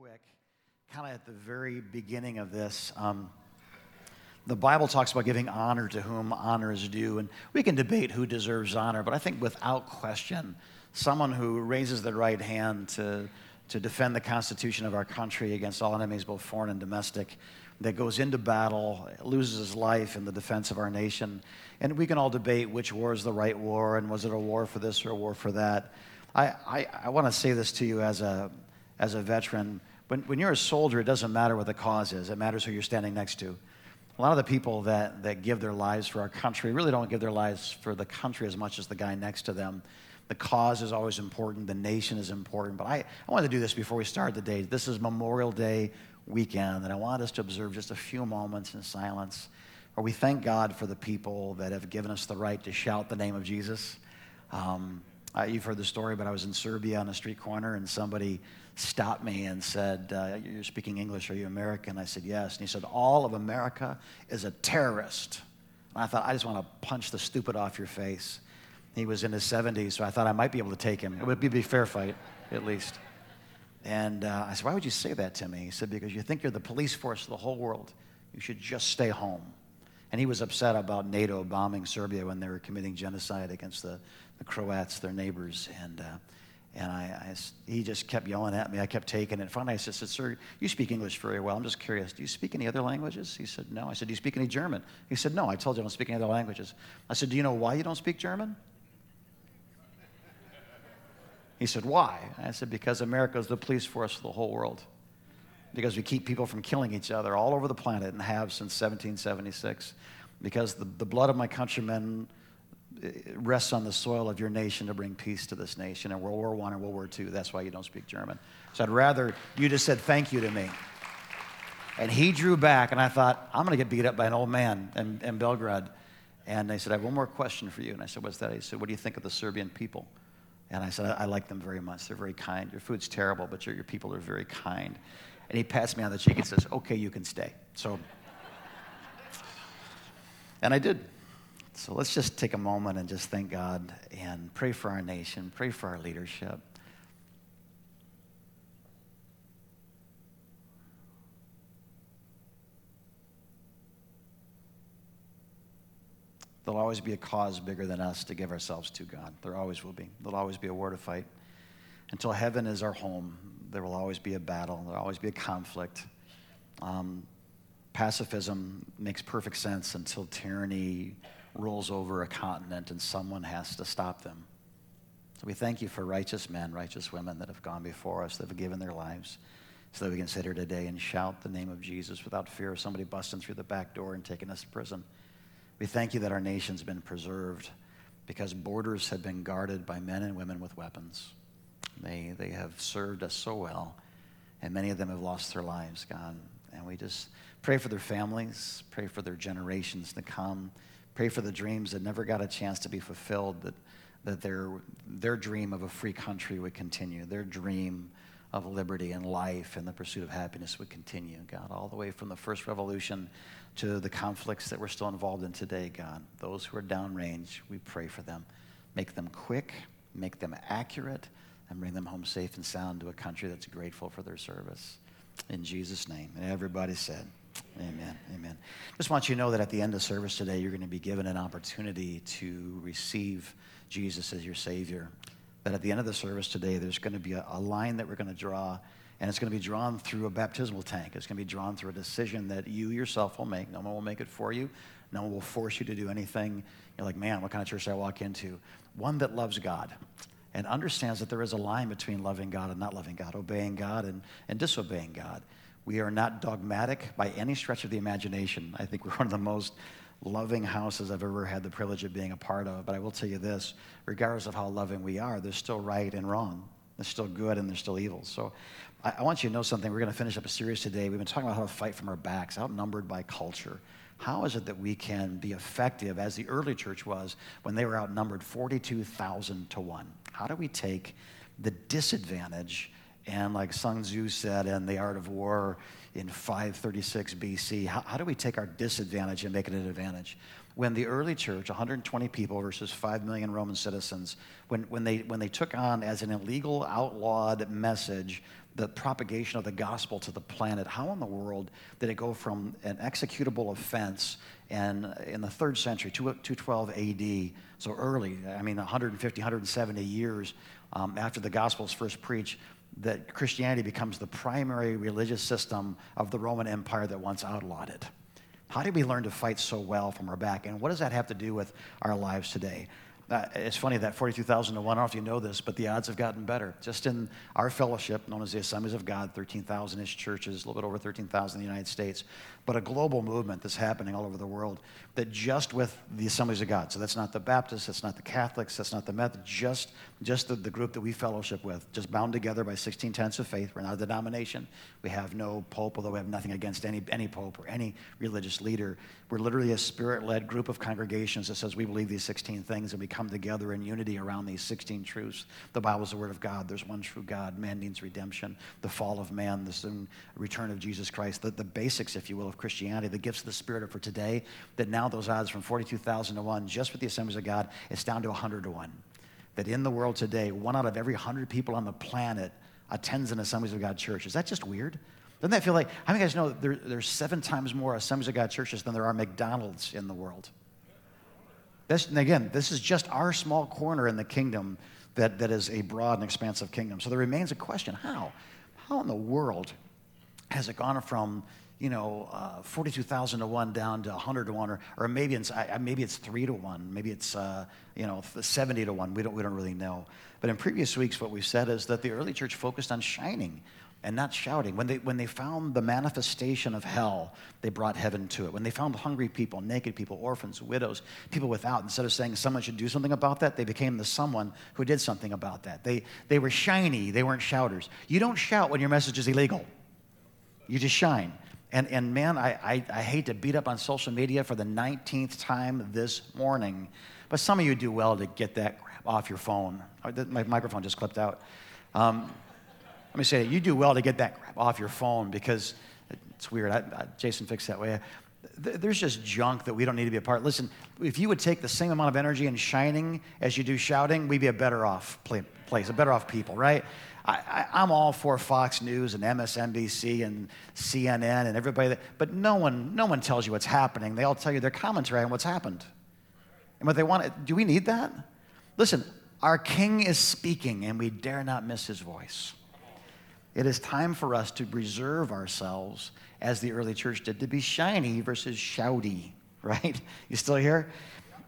quick, kind of at the very beginning of this. Um, the Bible talks about giving honor to whom honor is due, and we can debate who deserves honor, but I think without question, someone who raises their right hand to, to defend the Constitution of our country against all enemies, both foreign and domestic, that goes into battle, loses his life in the defense of our nation. And we can all debate which war is the right war, and was it a war for this or a war for that. I, I, I want to say this to you as a, as a veteran. When, when you're a soldier, it doesn't matter what the cause is, it matters who you're standing next to. A lot of the people that, that give their lives for our country really don't give their lives for the country as much as the guy next to them. The cause is always important, the nation is important. But I, I wanted to do this before we start the day. This is Memorial Day weekend, and I want us to observe just a few moments in silence where we thank God for the people that have given us the right to shout the name of Jesus. Um, uh, you've heard the story, but I was in Serbia on a street corner, and somebody stopped me and said, uh, You're speaking English, are you American? I said, Yes. And he said, All of America is a terrorist. And I thought, I just want to punch the stupid off your face. He was in his 70s, so I thought I might be able to take him. It would be a fair fight, at least. And uh, I said, Why would you say that to me? He said, Because you think you're the police force of the whole world. You should just stay home. And he was upset about NATO bombing Serbia when they were committing genocide against the, the Croats, their neighbors. And, uh, and I, I, he just kept yelling at me. I kept taking it. Finally, I said, Sir, you speak English very well. I'm just curious. Do you speak any other languages? He said, No. I said, Do you speak any German? He said, No. I told you I don't speak any other languages. I said, Do you know why you don't speak German? He said, Why? I said, Because America is the police force for the whole world. Because we keep people from killing each other all over the planet and have since 1776. Because the, the blood of my countrymen rests on the soil of your nation to bring peace to this nation. In World War I and World War II, that's why you don't speak German. So I'd rather you just said thank you to me. And he drew back, and I thought, I'm going to get beat up by an old man in, in Belgrade. And they said, I have one more question for you. And I said, What's that? He said, What do you think of the Serbian people? And I said, I, I like them very much. They're very kind. Your food's terrible, but your, your people are very kind. And he pats me on the cheek and says, Okay, you can stay. So, and I did. So let's just take a moment and just thank God and pray for our nation, pray for our leadership. There'll always be a cause bigger than us to give ourselves to God. There always will be. There'll always be a war to fight. Until heaven is our home, there will always be a battle. There'll always be a conflict. Um, pacifism makes perfect sense until tyranny rolls over a continent and someone has to stop them. So we thank you for righteous men, righteous women that have gone before us, that have given their lives, so that we can sit here today and shout the name of Jesus without fear of somebody busting through the back door and taking us to prison. We thank you that our nation's been preserved because borders have been guarded by men and women with weapons. They, they have served us so well, and many of them have lost their lives, God. And we just pray for their families, pray for their generations to come, pray for the dreams that never got a chance to be fulfilled, that, that their, their dream of a free country would continue, their dream of liberty and life and the pursuit of happiness would continue, God, all the way from the first revolution to the conflicts that we're still involved in today, God. Those who are downrange, we pray for them. Make them quick, make them accurate, and bring them home safe and sound to a country that's grateful for their service. In Jesus' name. And everybody said, Amen. Amen. Just want you to know that at the end of service today, you're going to be given an opportunity to receive Jesus as your Savior. That at the end of the service today, there's going to be a, a line that we're going to draw and it's going to be drawn through a baptismal tank. It's going to be drawn through a decision that you yourself will make. No one will make it for you. No one will force you to do anything. You're like, man, what kind of church do I walk into? One that loves God and understands that there is a line between loving God and not loving God, obeying God and, and disobeying God. We are not dogmatic by any stretch of the imagination. I think we're one of the most loving houses I've ever had the privilege of being a part of. But I will tell you this regardless of how loving we are, there's still right and wrong. There's still good and there's still evil. So I, I want you to know something. We're going to finish up a series today. We've been talking about how to fight from our backs, outnumbered by culture. How is it that we can be effective as the early church was when they were outnumbered 42,000 to 1? How do we take the disadvantage And like Sun Tzu said in The Art of War in 536 BC, how, how do we take our disadvantage and make it an advantage? When the early church, 120 people versus 5 million Roman citizens, when, when, they, when they took on as an illegal, outlawed message the propagation of the gospel to the planet, how in the world did it go from an executable offense and in the third century, 212 AD, so early, I mean 150, 170 years um, after the gospel was first preached, that Christianity becomes the primary religious system of the Roman Empire that once outlawed it. How did we learn to fight so well from our back? And what does that have to do with our lives today? Uh, it's funny that 42,000 to 1, I don't know if you know this, but the odds have gotten better. Just in our fellowship, known as the Assemblies of God, 13,000 ish churches, a little bit over 13,000 in the United States, but a global movement that's happening all over the world that just with the Assemblies of God, so that's not the Baptists, that's not the Catholics, that's not the Methodists, just, just the, the group that we fellowship with, just bound together by 16 tenets of faith. We're not a denomination. We have no pope, although we have nothing against any, any pope or any religious leader. We're literally a spirit led group of congregations that says we believe these 16 things and we come together in unity around these 16 truths. The Bible is the Word of God. There's one true God. Man needs redemption. The fall of man, the soon return of Jesus Christ. The, the basics, if you will, of Christianity, the gifts of the Spirit are for today, that now those odds from 42,000 to 1, just with the Assemblies of God, it's down to 100 to 1. That in the world today, one out of every 100 people on the planet attends an Assemblies of God church. Is that just weird? Doesn't that feel like, how many guys know there, there's seven times more Assemblies of God churches than there are McDonald's in the world? This, and again, this is just our small corner in the kingdom that, that is a broad and expansive kingdom. So there remains a question how? How in the world has it gone from, you know, uh, 42,000 to 1 down to 100 to 1, or, or maybe, it's, uh, maybe it's 3 to 1, maybe it's, uh, you know, 70 to 1. We don't, we don't really know. But in previous weeks, what we've said is that the early church focused on shining and not shouting. When they, when they found the manifestation of hell, they brought heaven to it. When they found hungry people, naked people, orphans, widows, people without, instead of saying someone should do something about that, they became the someone who did something about that. They, they were shiny, they weren't shouters. You don't shout when your message is illegal, you just shine. And, and man, I, I, I hate to beat up on social media for the 19th time this morning, but some of you do well to get that off your phone. My microphone just clipped out. Um, let me say. You do well to get that crap off your phone because it's weird. I, I, Jason fixed that way. There's just junk that we don't need to be a part. Listen, if you would take the same amount of energy in shining as you do shouting, we'd be a better off place, a better off people, right? I, am all for Fox News and MSNBC and CNN and everybody, that, but no one, no one tells you what's happening. They all tell you their commentary on what's happened and what they want. Do we need that? Listen, our King is speaking, and we dare not miss his voice. It is time for us to reserve ourselves, as the early church did, to be shiny versus shouty, right? You still here?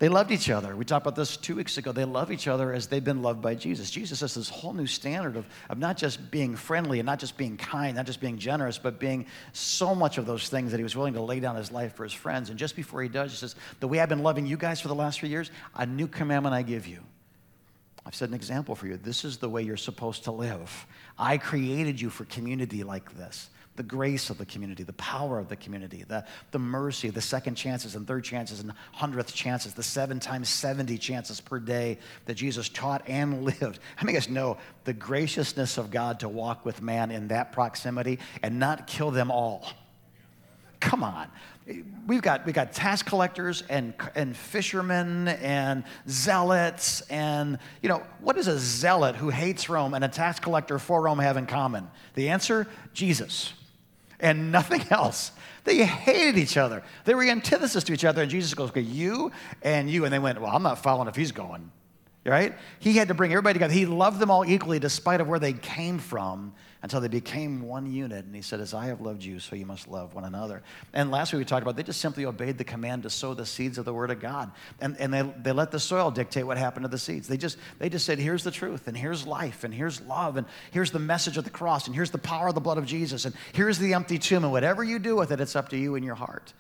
They loved each other. We talked about this two weeks ago. They love each other as they've been loved by Jesus. Jesus has this whole new standard of, of not just being friendly and not just being kind, not just being generous, but being so much of those things that he was willing to lay down his life for his friends. And just before he does, he says, The way I've been loving you guys for the last few years, a new commandment I give you I've set an example for you. This is the way you're supposed to live. I created you for community like this the grace of the community, the power of the community, the, the mercy, the second chances and third chances and hundredth chances, the seven times 70 chances per day that Jesus taught and lived. How many of you guys know the graciousness of God to walk with man in that proximity and not kill them all? Come on we've got, we've got tax collectors and, and fishermen and zealots. And, you know, what does a zealot who hates Rome and a tax collector for Rome have in common? The answer Jesus and nothing else. They hated each other. They were antithesis to each other. And Jesus goes, okay, you and you. And they went, well, I'm not following if he's going. Right? He had to bring everybody together. He loved them all equally despite of where they came from until they became one unit. And he said, As I have loved you, so you must love one another. And last week we talked about they just simply obeyed the command to sow the seeds of the word of God. And, and they, they let the soil dictate what happened to the seeds. They just, they just said, Here's the truth, and here's life, and here's love, and here's the message of the cross, and here's the power of the blood of Jesus, and here's the empty tomb. And whatever you do with it, it's up to you and your heart.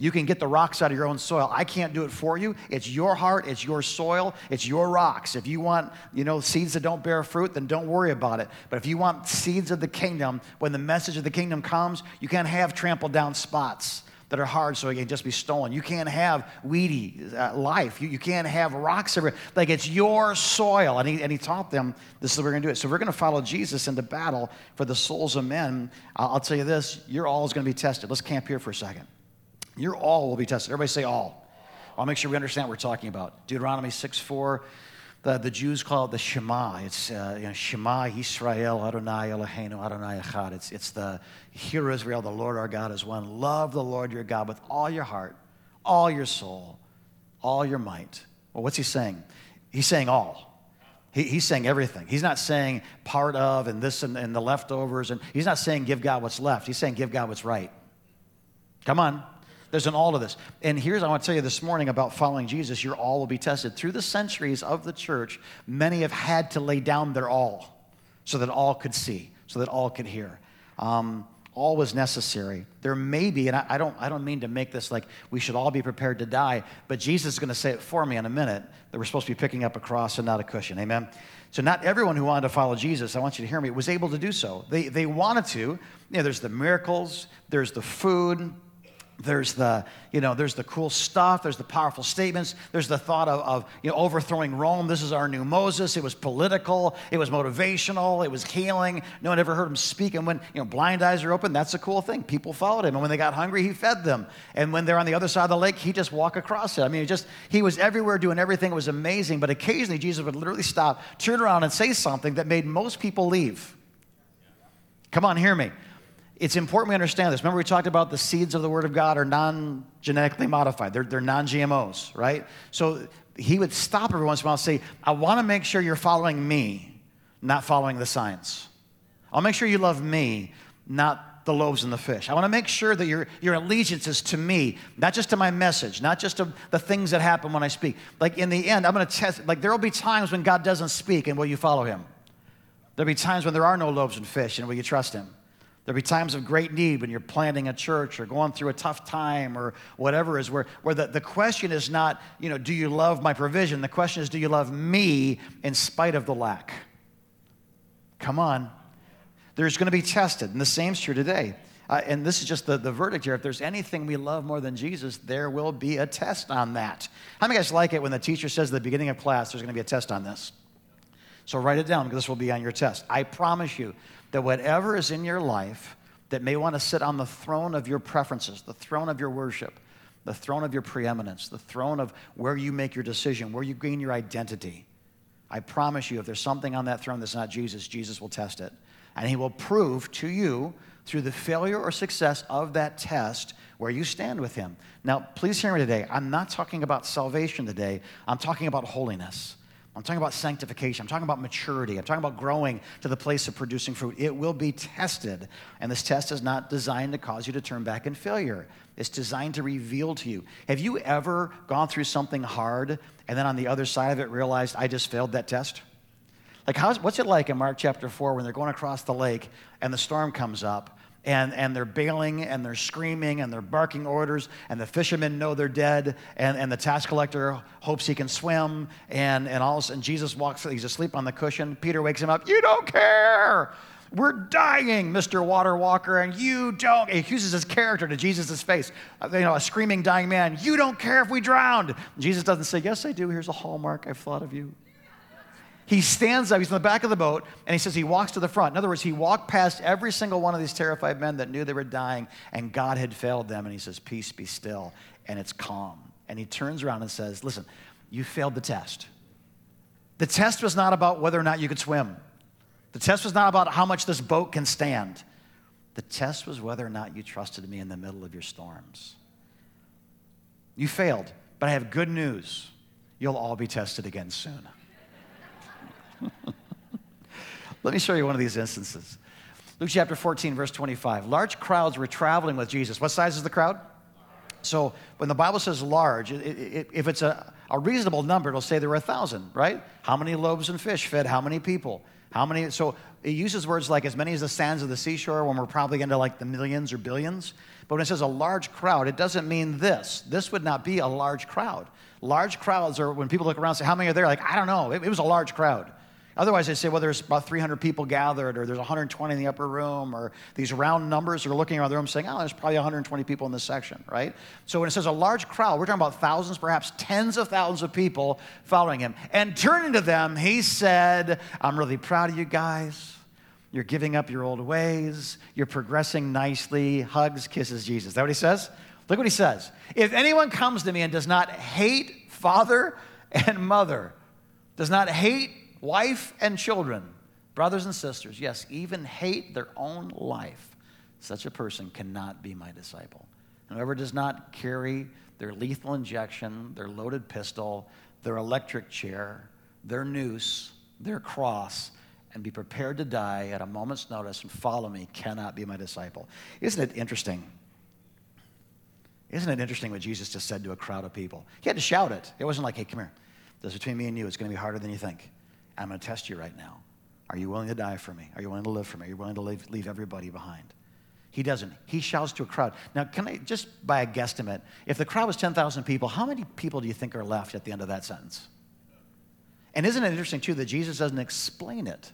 You can get the rocks out of your own soil. I can't do it for you. It's your heart, it's your soil, it's your rocks. If you want, you know, seeds that don't bear fruit, then don't worry about it. But if you want seeds of the kingdom, when the message of the kingdom comes, you can't have trampled down spots. that are hard so it can just be stolen. You can't have weedy uh, life. You, you can't have rocks everywhere. Like it's your soil. And he, and he taught them this is what we're going to do it. So we're going to follow Jesus into battle for the souls of men. I'll, I'll tell you this your all is going to be tested. Let's camp here for a second. Your all will be tested. Everybody say all. I'll make sure we understand what we're talking about. Deuteronomy 6 4. The, the Jews call it the Shema. It's uh, you know, Shema Israel Adonai Eloheinu Adonai Echad. It's, it's the Hear Israel, the Lord our God is one. Love the Lord your God with all your heart, all your soul, all your might. Well, what's he saying? He's saying all. He, he's saying everything. He's not saying part of and this and, and the leftovers. And he's not saying give God what's left. He's saying give God what's right. Come on. There's an all to this. And here's, I want to tell you this morning about following Jesus. Your all will be tested. Through the centuries of the church, many have had to lay down their all so that all could see, so that all could hear. Um, all was necessary. There may be, and I, I, don't, I don't mean to make this like we should all be prepared to die, but Jesus is going to say it for me in a minute that we're supposed to be picking up a cross and not a cushion. Amen? So, not everyone who wanted to follow Jesus, I want you to hear me, was able to do so. They, they wanted to. You know, there's the miracles, there's the food, there's the you know there's the cool stuff there's the powerful statements there's the thought of, of you know overthrowing rome. This is our new moses. It was political it was motivational it was healing. No one ever heard him speak. And when you know blind eyes are open that's a cool thing. People followed him. And when they got hungry he fed them. And when they're on the other side of the lake he just walked across it. I mean just he was everywhere doing everything. It was amazing. But occasionally jesus would literally stop turn around and say something that made most people leave. Come on hear me it's important we understand this. Remember, we talked about the seeds of the Word of God are non genetically modified, they're, they're non GMOs, right? So he would stop every once in a while and say, I want to make sure you're following me, not following the science. I'll make sure you love me, not the loaves and the fish. I want to make sure that your, your allegiance is to me, not just to my message, not just to the things that happen when I speak. Like in the end, I'm going to test, like there will be times when God doesn't speak and will you follow him? There'll be times when there are no loaves and fish and will you trust him? There'll be times of great need when you're planting a church or going through a tough time or whatever is where, where the, the question is not, you know, do you love my provision? The question is, do you love me in spite of the lack? Come on. There's going to be tested, and the same's true today. Uh, and this is just the, the verdict here. If there's anything we love more than Jesus, there will be a test on that. How many guys like it when the teacher says at the beginning of class, there's going to be a test on this? So write it down because this will be on your test. I promise you, that whatever is in your life that may want to sit on the throne of your preferences, the throne of your worship, the throne of your preeminence, the throne of where you make your decision, where you gain your identity. I promise you, if there's something on that throne that's not Jesus, Jesus will test it. And he will prove to you through the failure or success of that test where you stand with him. Now, please hear me today. I'm not talking about salvation today, I'm talking about holiness. I'm talking about sanctification. I'm talking about maturity. I'm talking about growing to the place of producing fruit. It will be tested. And this test is not designed to cause you to turn back in failure, it's designed to reveal to you. Have you ever gone through something hard and then on the other side of it realized, I just failed that test? Like, how's, what's it like in Mark chapter 4 when they're going across the lake and the storm comes up and, and they're bailing and they're screaming and they're barking orders and the fishermen know they're dead and, and the tax collector hopes he can swim and, and all and Jesus walks he's asleep on the cushion. Peter wakes him up you don't care! We're dying Mr. Water Walker and you don't he accuses his character to Jesus' face. Uh, you know a screaming dying man you don't care if we drowned! Jesus doesn't say yes I do. Here's a hallmark I've thought of you he stands up, he's in the back of the boat, and he says he walks to the front. In other words, he walked past every single one of these terrified men that knew they were dying, and God had failed them. And he says, Peace be still. And it's calm. And he turns around and says, Listen, you failed the test. The test was not about whether or not you could swim, the test was not about how much this boat can stand. The test was whether or not you trusted me in the middle of your storms. You failed, but I have good news. You'll all be tested again soon. Let me show you one of these instances. Luke chapter 14, verse 25. Large crowds were traveling with Jesus. What size is the crowd? So when the Bible says large, it, it, if it's a, a reasonable number, it'll say there were a thousand, right? How many loaves and fish fed how many people? How many? So it uses words like as many as the sands of the seashore when we're probably into like the millions or billions. But when it says a large crowd, it doesn't mean this. This would not be a large crowd. Large crowds are when people look around and say, How many are there? Like, I don't know. It, it was a large crowd. Otherwise, they say, well, there's about 300 people gathered, or there's 120 in the upper room, or these round numbers are looking around the room saying, oh, there's probably 120 people in this section, right? So when it says a large crowd, we're talking about thousands, perhaps tens of thousands of people following him. And turning to them, he said, I'm really proud of you guys. You're giving up your old ways. You're progressing nicely. Hugs, kisses Jesus. Is that what he says? Look what he says. If anyone comes to me and does not hate father and mother, does not hate wife and children, brothers and sisters, yes, even hate their own life, such a person cannot be my disciple. And whoever does not carry their lethal injection, their loaded pistol, their electric chair, their noose, their cross, and be prepared to die at a moment's notice and follow me cannot be my disciple. Isn't it interesting? Isn't it interesting what Jesus just said to a crowd of people? He had to shout it. It wasn't like, hey, come here. This between me and you. It's going to be harder than you think. I'm going to test you right now. Are you willing to die for me? Are you willing to live for me? Are you willing to leave, leave everybody behind? He doesn't. He shouts to a crowd. Now, can I, just by a guesstimate, if the crowd was 10,000 people, how many people do you think are left at the end of that sentence? And isn't it interesting, too, that Jesus doesn't explain it?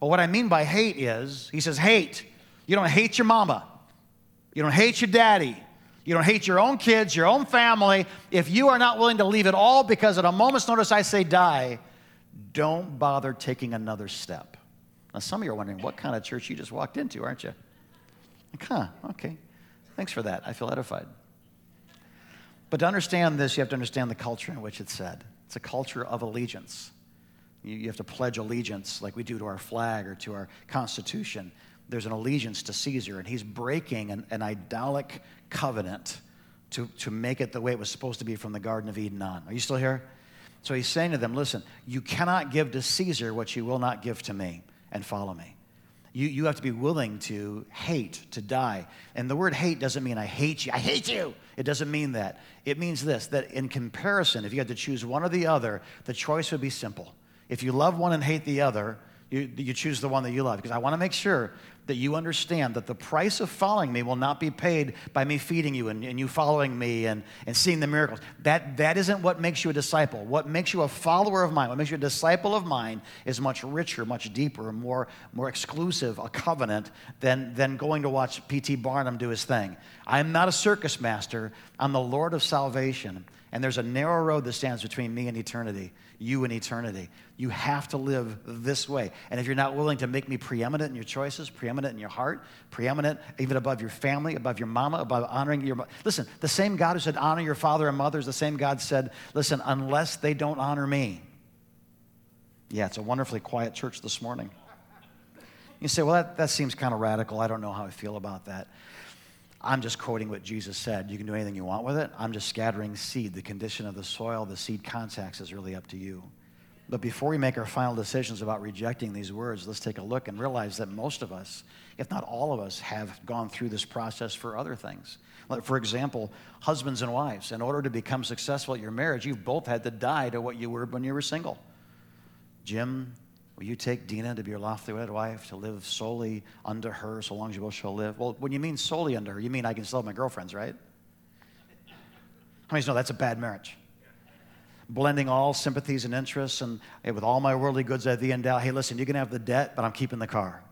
Well, what I mean by hate is, he says, hate. You don't hate your mama. You don't hate your daddy. You don't hate your own kids, your own family. If you are not willing to leave it all because at a moment's notice I say die, don't bother taking another step. Now, some of you are wondering what kind of church you just walked into, aren't you? Like, huh, okay. Thanks for that. I feel edified. But to understand this, you have to understand the culture in which it's said. It's a culture of allegiance. You, you have to pledge allegiance like we do to our flag or to our Constitution. There's an allegiance to Caesar, and he's breaking an, an idolic covenant to, to make it the way it was supposed to be from the Garden of Eden on. Are you still here? So he's saying to them, listen, you cannot give to Caesar what you will not give to me and follow me. You, you have to be willing to hate, to die. And the word hate doesn't mean I hate you. I hate you. It doesn't mean that. It means this that in comparison, if you had to choose one or the other, the choice would be simple. If you love one and hate the other, you, you choose the one that you love. Because I want to make sure that you understand that the price of following me will not be paid by me feeding you and, and, you following me and, and seeing the miracles. That, that isn't what makes you a disciple. What makes you a follower of mine, what makes you a disciple of mine is much richer, much deeper, more, more exclusive, a covenant than, than going to watch P.T. Barnum do his thing. I'm not a circus master, I'm the Lord of salvation. And there's a narrow road that stands between me and eternity you and eternity. You have to live this way. And if you're not willing to make me preeminent in your choices, preeminent in your heart, preeminent even above your family, above your mama, above honoring your listen, the same God who said honor your father and mother is the same God said, listen, unless they don't honor me. Yeah, it's a wonderfully quiet church this morning. You say, well, that, that seems kind of radical. I don't know how I feel about that. I'm just quoting what Jesus said. You can do anything you want with it. I'm just scattering seed. The condition of the soil, the seed contacts is really up to you. But before we make our final decisions about rejecting these words, let's take a look and realize that most of us, if not all of us, have gone through this process for other things. Like, for example, husbands and wives, in order to become successful at your marriage, you've both had to die to what you were when you were single. Jim Will you take Dina to be your lawfully wedded wife, to live solely under her so long as you both shall live? Well, when you mean solely under her, you mean I can still have my girlfriends, right? How many know that's a bad marriage? Blending all sympathies and interests and hey, with all my worldly goods at the end out. Hey, listen, you can have the debt, but I'm keeping the car.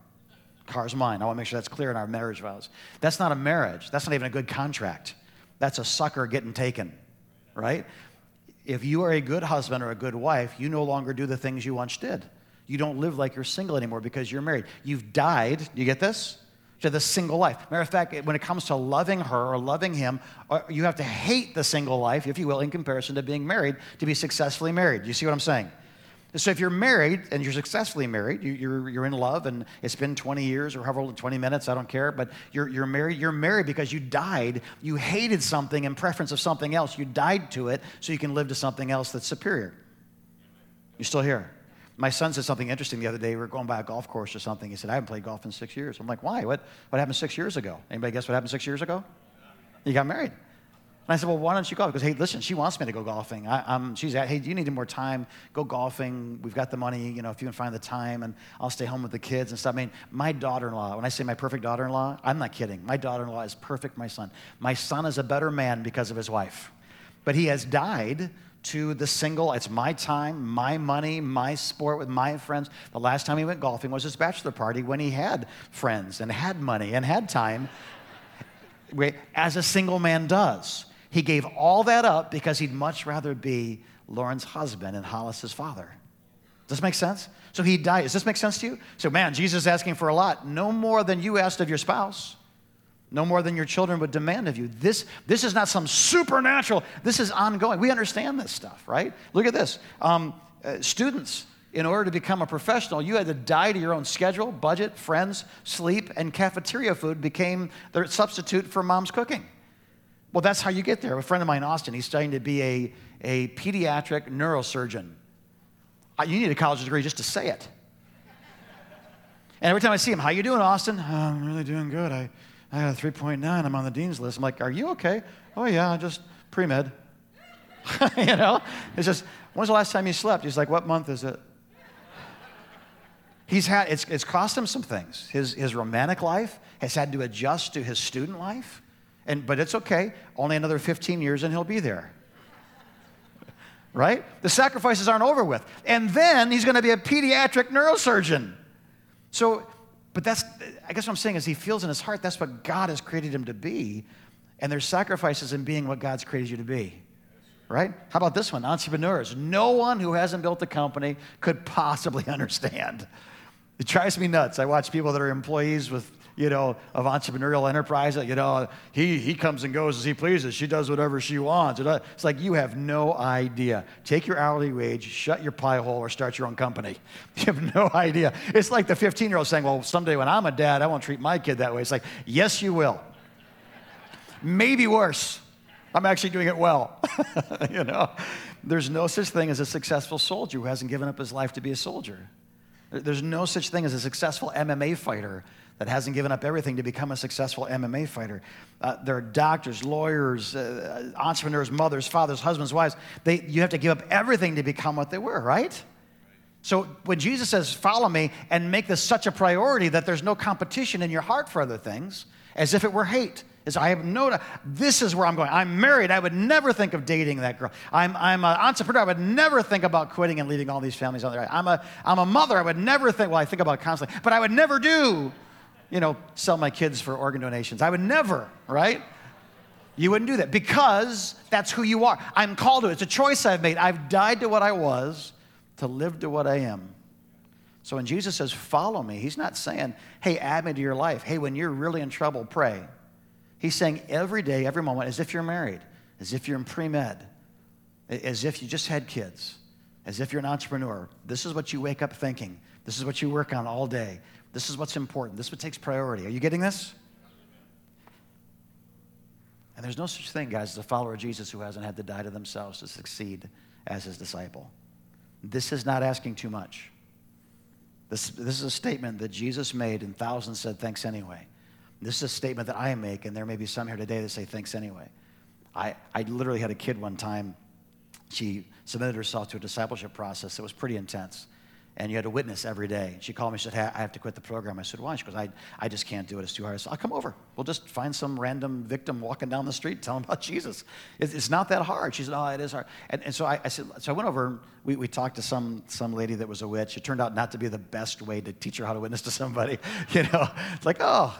Car's mine. I want to make sure that's clear in our marriage vows. That's not a marriage. That's not even a good contract. That's a sucker getting taken, right? If you are a good husband or a good wife, you no longer do the things you once did. You don't live like you're single anymore because you're married. You've died, you get this? To the single life. Matter of fact, when it comes to loving her or loving him, uh, you have to hate the single life, if you will, in comparison to being married to be successfully married. You see what I'm saying? So if you're married and you're successfully married, you're, you're in love and it's been 20 years or however 20 minutes, I don't care, but you're, you're married, you're married because you died. You hated something in preference of something else. You died to it so you can live to something else that's superior. You're still here? My son said something interesting the other day. We were going by a golf course or something. He said, I haven't played golf in six years. I'm like, why? What, what happened six years ago? Anybody guess what happened six years ago? You got married. And I said, well, why don't you go? Because, hey, listen, she wants me to go golfing. I, am she's at, hey, you need more time? Go golfing. We've got the money, you know, if you can find the time, and I'll stay home with the kids and stuff. I mean, my daughter-in-law, when I say my perfect daughter-in-law, I'm not kidding. My daughter-in-law is perfect, my son. My son is a better man because of his wife. But he has died to the single. It's my time, my money, my sport with my friends. The last time he went golfing was his bachelor party when he had friends and had money and had time, as a single man does. He gave all that up because he'd much rather be Lauren's husband and Hollis's father. Does this make sense? So he died. Does this make sense to you? So, man, Jesus is asking for a lot. No more than you asked of your spouse. No more than your children would demand of you. This, this is not some supernatural, this is ongoing. We understand this stuff, right? Look at this. Um, uh, students, in order to become a professional, you had to die to your own schedule, budget, friends, sleep, and cafeteria food became the substitute for mom's cooking. Well, that's how you get there. A friend of mine, Austin, he's studying to be a, a pediatric neurosurgeon. You need a college degree just to say it. And every time I see him, how you doing, Austin? Oh, I'm really doing good. I, I got a 3.9. I'm on the dean's list. I'm like, are you okay? Oh, yeah, just pre-med. you know? It's just, when's the last time you slept? He's like, what month is it? He's had, it's, it's cost him some things. His, his romantic life has had to adjust to his student life. And, but it's okay. Only another 15 years and he'll be there right? The sacrifices aren't over with. And then he's going to be a pediatric neurosurgeon. So, but that's, I guess what I'm saying is he feels in his heart that's what God has created him to be. And there's sacrifices in being what God's created you to be. Right? How about this one? Entrepreneurs. No one who hasn't built a company could possibly understand. It drives me nuts. I watch people that are employees with you know, of entrepreneurial enterprise. You know, he, he comes and goes as he pleases. She does whatever she wants. It's like you have no idea. Take your hourly wage, shut your pie hole, or start your own company. You have no idea. It's like the 15 year old saying, Well, someday when I'm a dad, I won't treat my kid that way. It's like, Yes, you will. Maybe worse. I'm actually doing it well. you know, there's no such thing as a successful soldier who hasn't given up his life to be a soldier. There's no such thing as a successful MMA fighter that hasn't given up everything to become a successful MMA fighter. Uh, there are doctors, lawyers, uh, entrepreneurs, mothers, fathers, husbands, wives. They, you have to give up everything to become what they were, right? So when Jesus says, Follow me, and make this such a priority that there's no competition in your heart for other things, as if it were hate. Is I have no, this is where I'm going. I'm married. I would never think of dating that girl. I'm, I'm an entrepreneur. I would never think about quitting and leaving all these families on their own. I'm a, I'm a mother. I would never think, well, I think about constantly, but I would never do you know, sell my kids for organ donations. I would never, right? You wouldn't do that because that's who you are. I'm called to it. It's a choice I've made. I've died to what I was to live to what I am. So when Jesus says, follow me, he's not saying, hey, add me to your life. Hey, when you're really in trouble, pray. He's saying every day, every moment, as if you're married, as if you're in pre med, as if you just had kids, as if you're an entrepreneur. This is what you wake up thinking. This is what you work on all day. This is what's important. This is what takes priority. Are you getting this? And there's no such thing, guys, as a follower of Jesus who hasn't had to die to themselves to succeed as his disciple. This is not asking too much. This, this is a statement that Jesus made, and thousands said thanks anyway. This is a statement that I make, and there may be some here today that say thanks anyway. I, I literally had a kid one time. She submitted herself to a discipleship process that was pretty intense and you had to witness every day. She called me, she said, hey, I have to quit the program. I said, why? She goes, I, I just can't do it. It's too hard. I said, I'll come over. We'll just find some random victim walking down the street, tell them about Jesus. It's, it's not that hard. She said, oh, it is hard. And, and so I, I, said, so I went over, we, we talked to some, some lady that was a witch. It turned out not to be the best way to teach her how to witness to somebody. You know, it's like, oh,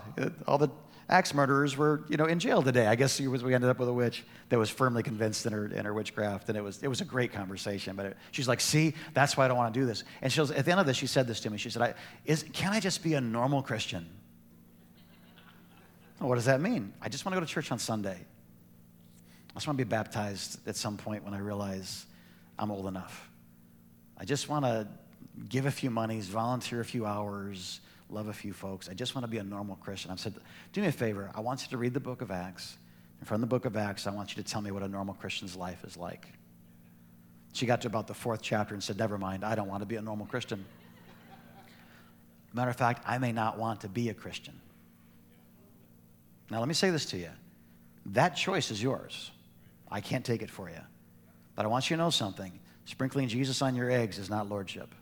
all the axe murderers were, you know, in jail today. I guess we ended up with a witch that was firmly convinced in her, in her witchcraft. And it was, it was a great conversation. But it, she's like, see, that's why I don't want to do this. And she was, at the end of this, she said this to me. She said, I, is, can I just be a normal Christian? Well, what does that mean? I just want to go to church on Sunday. I just want to be baptized at some point when I realize I'm old enough. I just want to give a few monies, volunteer a few hours, love a few folks. I just want to be a normal Christian. I've said, do me a favor. I want you to read the book of Acts. And from the book of Acts, I want you to tell me what a normal Christian's life is like. She got to about the fourth chapter and said, Never mind, I don't want to be a normal Christian. Matter of fact, I may not want to be a Christian. Now, let me say this to you that choice is yours. I can't take it for you. But I want you to know something sprinkling Jesus on your eggs is not lordship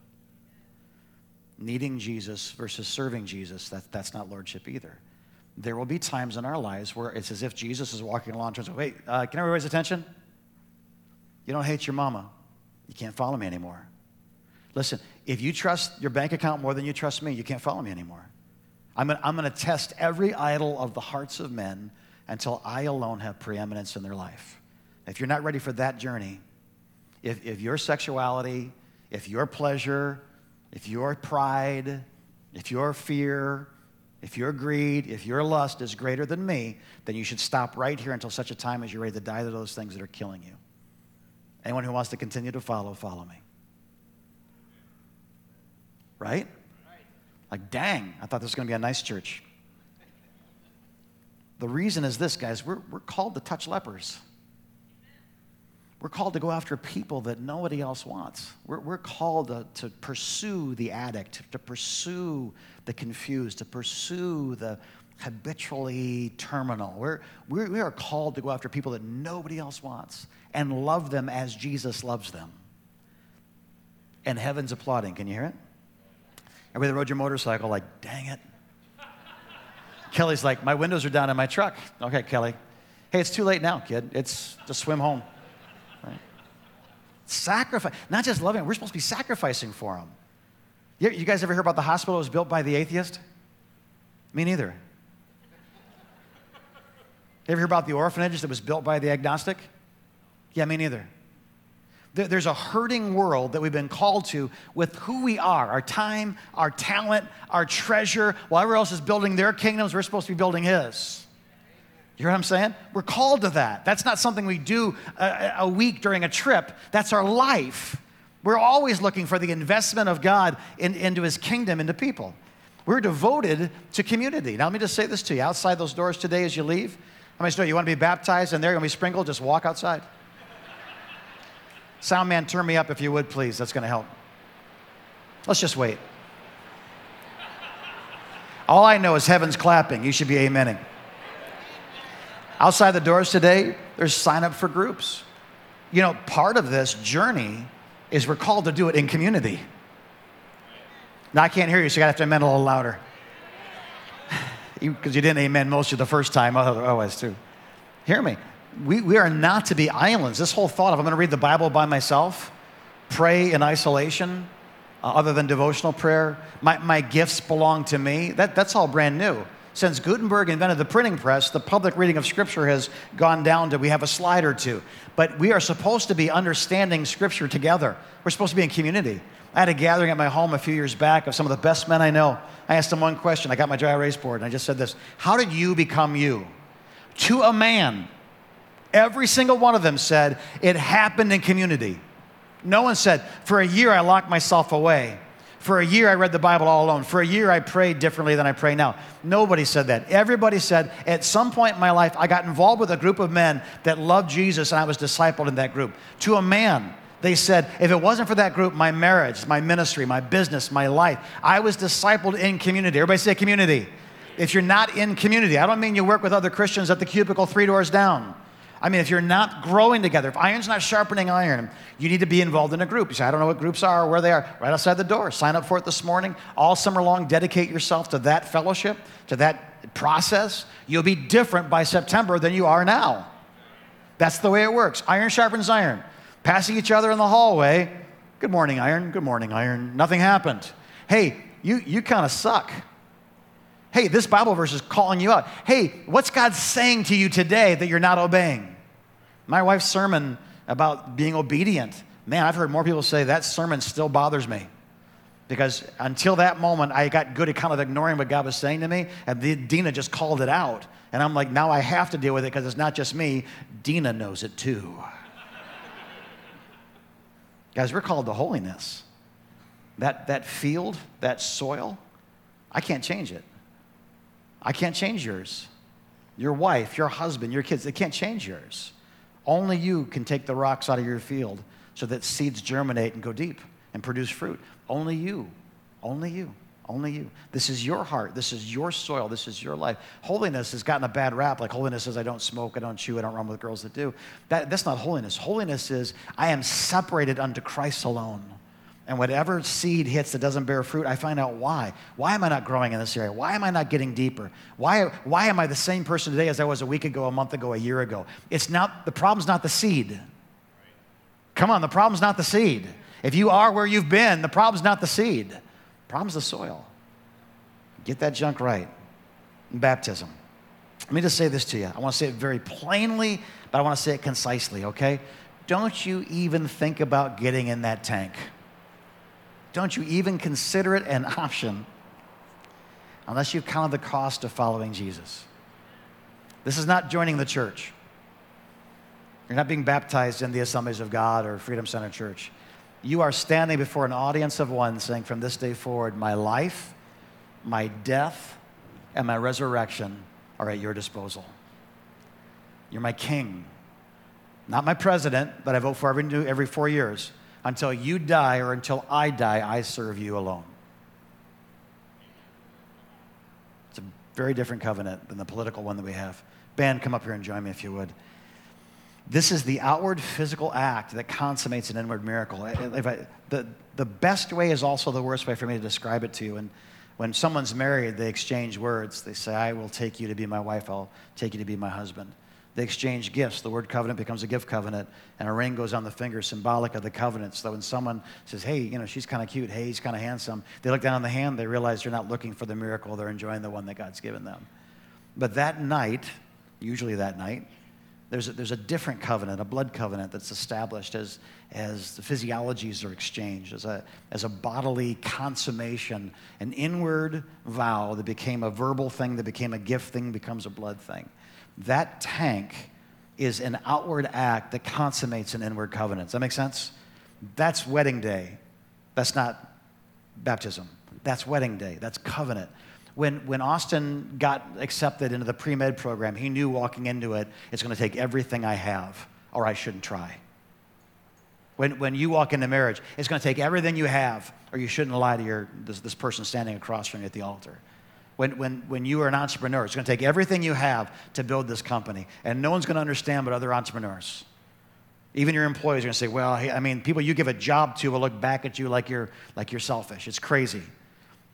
needing Jesus versus serving Jesus, that, that's not lordship either. There will be times in our lives where it's as if Jesus is walking along and says, wait, uh, can everybody's attention? You don't hate your mama. You can't follow me anymore. Listen, if you trust your bank account more than you trust me, you can't follow me anymore. I'm going I'm to test every idol of the hearts of men until I alone have preeminence in their life. If you're not ready for that journey, if, if your sexuality, if your pleasure, if your pride, if your fear, if your greed, if your lust is greater than me, then you should stop right here until such a time as you're ready to die to those things that are killing you. Anyone who wants to continue to follow, follow me. Right? Like, dang, I thought this was going to be a nice church. The reason is this, guys we're, we're called to touch lepers. We're called to go after people that nobody else wants. We're, we're called to, to pursue the addict, to pursue the confused, to pursue the habitually terminal. We're, we're, we are called to go after people that nobody else wants and love them as Jesus loves them. And heaven's applauding. Can you hear it? Everybody that rode your motorcycle, like, dang it. Kelly's like, my windows are down in my truck. Okay, Kelly. Hey, it's too late now, kid. It's just swim home. Sacrifice, not just loving, we're supposed to be sacrificing for them. You, you guys ever hear about the hospital that was built by the atheist? Me neither. You ever hear about the orphanage that was built by the agnostic? Yeah, me neither. There's a hurting world that we've been called to with who we are our time, our talent, our treasure. While everyone else is building their kingdoms, we're supposed to be building His. You hear what I'm saying? We're called to that. That's not something we do a, a, week during a trip, that's our life. We're always looking for the investment of God in, into his kingdom, into people. We're devoted to community. Now, let me just say this to you outside those doors today as you leave. How many know you want to be baptized and they're going to be sprinkled? Just walk outside. Sound man, turn me up if you would, please. That's going to help. Let's just wait. All I know is heaven's clapping. You should be amening. Outside the doors today, there's sign up for groups. You know, part of this journey is we're called to do it in community. Now, I can't hear you, so you gotta have to amen a little louder. Because you, didn't amen most of the first time, otherwise, too. Hear me. We, we are not to be islands. This whole thought of I'm to read the Bible by myself, pray in isolation, uh, other than devotional prayer, my, my gifts belong to me, that, that's all brand new. Since Gutenberg invented the printing press, the public reading of Scripture has gone down to we have a slide or two. But we are supposed to be understanding Scripture together. We're supposed to be in community. I had a gathering at my home a few years back of some of the best men I know. I asked them one question. I got my dry erase board and I just said this How did you become you? To a man, every single one of them said it happened in community. No one said, For a year I locked myself away. For a year, I read the Bible all alone. For a year, I prayed differently than I pray now. Nobody said that. Everybody said, at some point in my life, I got involved with a group of men that loved Jesus and I was discipled in that group. To a man, they said, if it wasn't for that group, my marriage, my ministry, my business, my life, I was discipled in community. Everybody say community. If you're not in community, I don't mean you work with other Christians at the cubicle three doors down. I mean, if you're not growing together, if iron's not sharpening iron, you need to be involved in a group. You say, I don't know what groups are or where they are. Right outside the door. Sign up for it this morning. All summer long, dedicate yourself to that fellowship, to that process. You'll be different by September than you are now. That's the way it works. Iron sharpens iron. Passing each other in the hallway. Good morning, iron. Good morning, iron. Nothing happened. Hey, you, you kind of suck. Hey, this Bible verse is calling you out. Hey, what's God saying to you today that you're not obeying? My wife's sermon about being obedient, man, I've heard more people say that sermon still bothers me. Because until that moment, I got good at kind of ignoring what God was saying to me, and the, Dina just called it out. And I'm like, now I have to deal with it because it's not just me, Dina knows it too. Guys, we're called to holiness. That, that field, that soil, I can't change it. I can't change yours. Your wife, your husband, your kids, they can't change yours. Only you can take the rocks out of your field so that seeds germinate and go deep and produce fruit. Only you. Only you. Only you. This is your heart. This is your soil. This is your life. Holiness has gotten a bad rap. Like holiness is I don't smoke, I don't chew, I don't run with girls that do. That, that's not holiness. Holiness is I am separated unto Christ alone. And whatever seed hits that doesn't bear fruit, I find out why. Why am I not growing in this area? Why am I not getting deeper? Why, why am I the same person today as I was a week ago, a month ago, a year ago? It's not, the problem's not the seed. Come on, the problem's not the seed. If you are where you've been, the problem's not the seed. The problem's the soil. Get that junk right. Baptism. Let me just say this to you. I want to say it very plainly, but I want to say it concisely, okay? Don't you even think about getting in that tank. Don't you even consider it an option unless you've counted the cost of following Jesus. This is not joining the church. You're not being baptized in the Assemblies of God or Freedom Center Church. You are standing before an audience of one saying, From this day forward, my life, my death, and my resurrection are at your disposal. You're my king, not my president that I vote for every, every four years. Until you die or until I die, I serve you alone. It's a very different covenant than the political one that we have. Ben, come up here and join me if you would. This is the outward physical act that consummates an inward miracle. I, the, the best way is also the worst way for me to describe it to you. And when someone's married, they exchange words. They say, I will take you to be my wife, I'll take you to be my husband. They exchange gifts. The word covenant becomes a gift covenant, and a ring goes on the finger, symbolic of the covenant. So when someone says, Hey, you know, she's kind of cute, hey, he's kind of handsome, they look down on the hand, they realize they're not looking for the miracle, they're enjoying the one that God's given them. But that night, usually that night, there's a, there's a different covenant, a blood covenant that's established as, as the physiologies are exchanged, as a, as a bodily consummation, an inward vow that became a verbal thing, that became a gift thing, becomes a blood thing. That tank is an outward act that consummates an inward covenant. Does that make sense? That's wedding day. That's not baptism. That's wedding day. That's covenant when, when Austin got accepted into the pre med program, he knew walking into it, it's going to take everything I have, or I shouldn't try. When, when you walk into marriage, it's going to take everything you have, or you shouldn't lie to your, this, this person standing across from you at the altar. When, when, when you are an entrepreneur, it's going to take everything you have to build this company. And no one's going to understand but other entrepreneurs. Even your employees are going to say, well, I mean, people you give a job to will look back at you like you're, like you're selfish. It's crazy.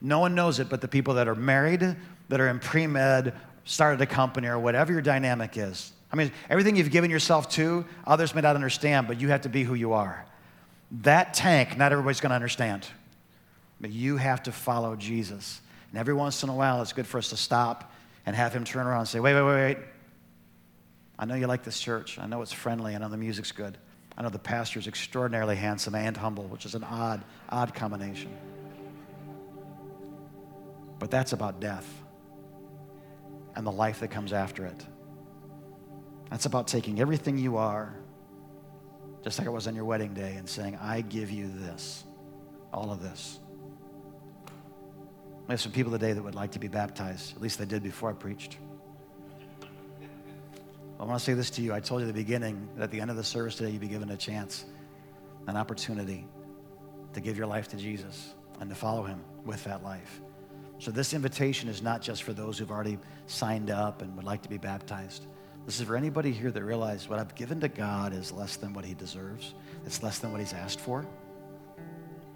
No one knows it but the people that are married, that are in pre med, started a company, or whatever your dynamic is. I mean, everything you've given yourself to, others may not understand, but you have to be who you are. That tank, not everybody's going to understand, but you have to follow Jesus. And every once in a while, it's good for us to stop and have him turn around and say, wait, wait, wait, wait. I know you like this church. I know it's friendly. I know the music's good. I know the pastor's extraordinarily handsome and humble, which is an odd, odd combination. But that's about death and the life that comes after it. That's about taking everything you are, just like it was on your wedding day, and saying, I give you this, all of this. We have some people today that would like to be baptized. At least they did before I preached. I want to say this to you. I told you at the beginning that at the end of the service today, you'd be given a chance, an opportunity to give your life to Jesus and to follow him with that life. So, this invitation is not just for those who've already signed up and would like to be baptized. This is for anybody here that realizes what I've given to God is less than what He deserves, it's less than what He's asked for,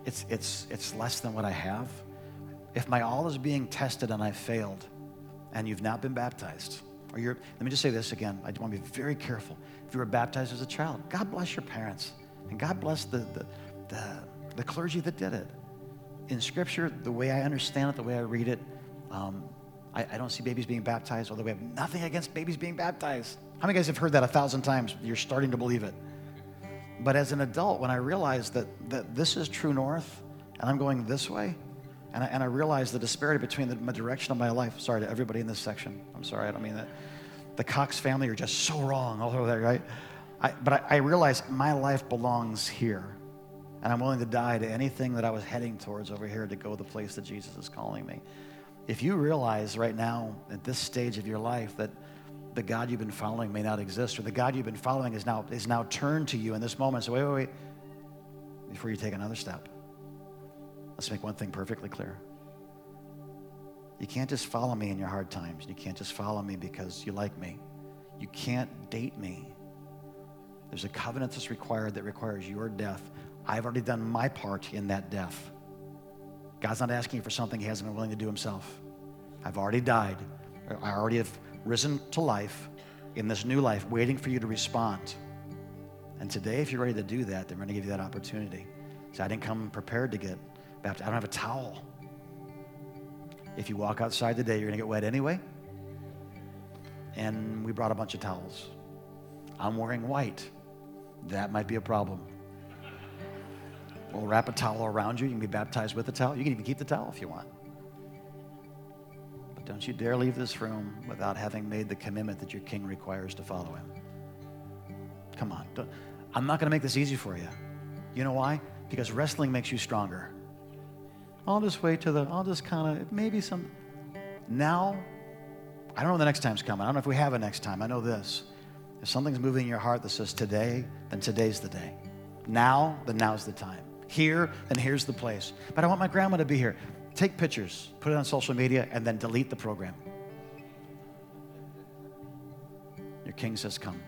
it's, it's, it's less than what I have. If my all is being tested and I failed, and you've not been baptized, or you're, let me just say this again. I want to be very careful. If you were baptized as a child, God bless your parents, and God bless the, the, the, the clergy that did it in Scripture, the way I understand it, the way I read it, um, I, I, don't see babies being baptized, although we have nothing against babies being baptized. How many guys have heard that a thousand times? You're starting to believe it. But as an adult, when I realized that, that this is true north and I'm going this way, and I, and I realize the disparity between the, direction of my life. Sorry to everybody in this section. I'm sorry, I don't mean that. The Cox family are just so wrong all over there, right? I, but I, I realize my life belongs here. And I'm willing to die to anything that I was heading towards over here to go the place that Jesus is calling me. If you realize right now, at this stage of your life, that the God you've been following may not exist, or the God you've been following is now, is now turned to you in this moment, so wait, wait, wait, before you take another step, let's make one thing perfectly clear. You can't just follow me in your hard times. You can't just follow me because you like me. You can't date me. There's a covenant that's required that requires your death I've already done my part in that death. God's not asking you for something he hasn't been willing to do himself. I've already died. I already have risen to life in this new life, waiting for you to respond. And today, if you're ready to do that, they're going to give you that opportunity. Say, I didn't come prepared to get baptized. I don't have a towel. If you walk outside today, you're going to get wet anyway. And we brought a bunch of towels. I'm wearing white. That might be a problem. We'll wrap a towel around you. You can be baptized with a towel. You can even keep the towel if you want. But don't you dare leave this room without having made the commitment that your king requires to follow him. Come on. Don't, I'm not going to make this easy for you. You know why? Because wrestling makes you stronger. I'll just wait till the, I'll just kind of, maybe some. Now, I don't know when the next time's coming. I don't know if we have a next time. I know this. If something's moving in your heart that says today, then today's the day. Now, then now's the time. Here, then here's the place. But I want my grandma to be here. Take pictures, put it on social media, and then delete the program. Your king says, Come.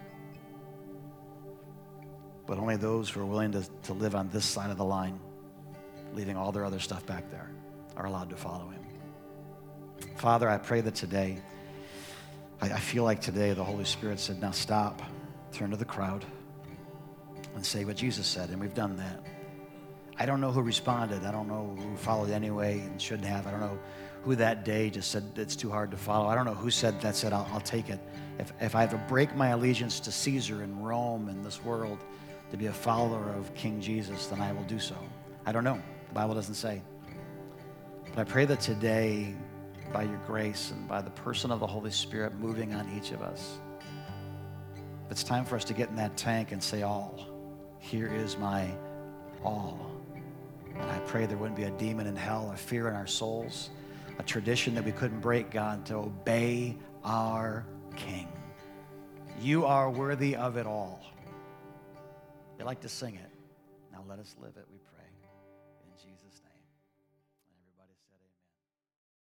But only those who are willing to, to live on this side of the line, leaving all their other stuff back there, are allowed to follow him. Father, I pray that today, I, I feel like today the Holy Spirit said, Now stop, turn to the crowd, and say what Jesus said. And we've done that. I don't know who responded. I don't know who followed anyway and shouldn't have. I don't know who that day just said it's too hard to follow. I don't know who said that said I'll, I'll take it. If, if I have to break my allegiance to Caesar and Rome and this world to be a follower of King Jesus, then I will do so. I don't know. Bible doesn't say. But I pray that today, by your grace and by the person of the Holy Spirit moving on each of us, it's time for us to get in that tank and say, All. Here is my all. And I pray there wouldn't be a demon in hell, a fear in our souls, a tradition that we couldn't break, God, to obey our King. You are worthy of it all. You like to sing it. Now let us live it, we.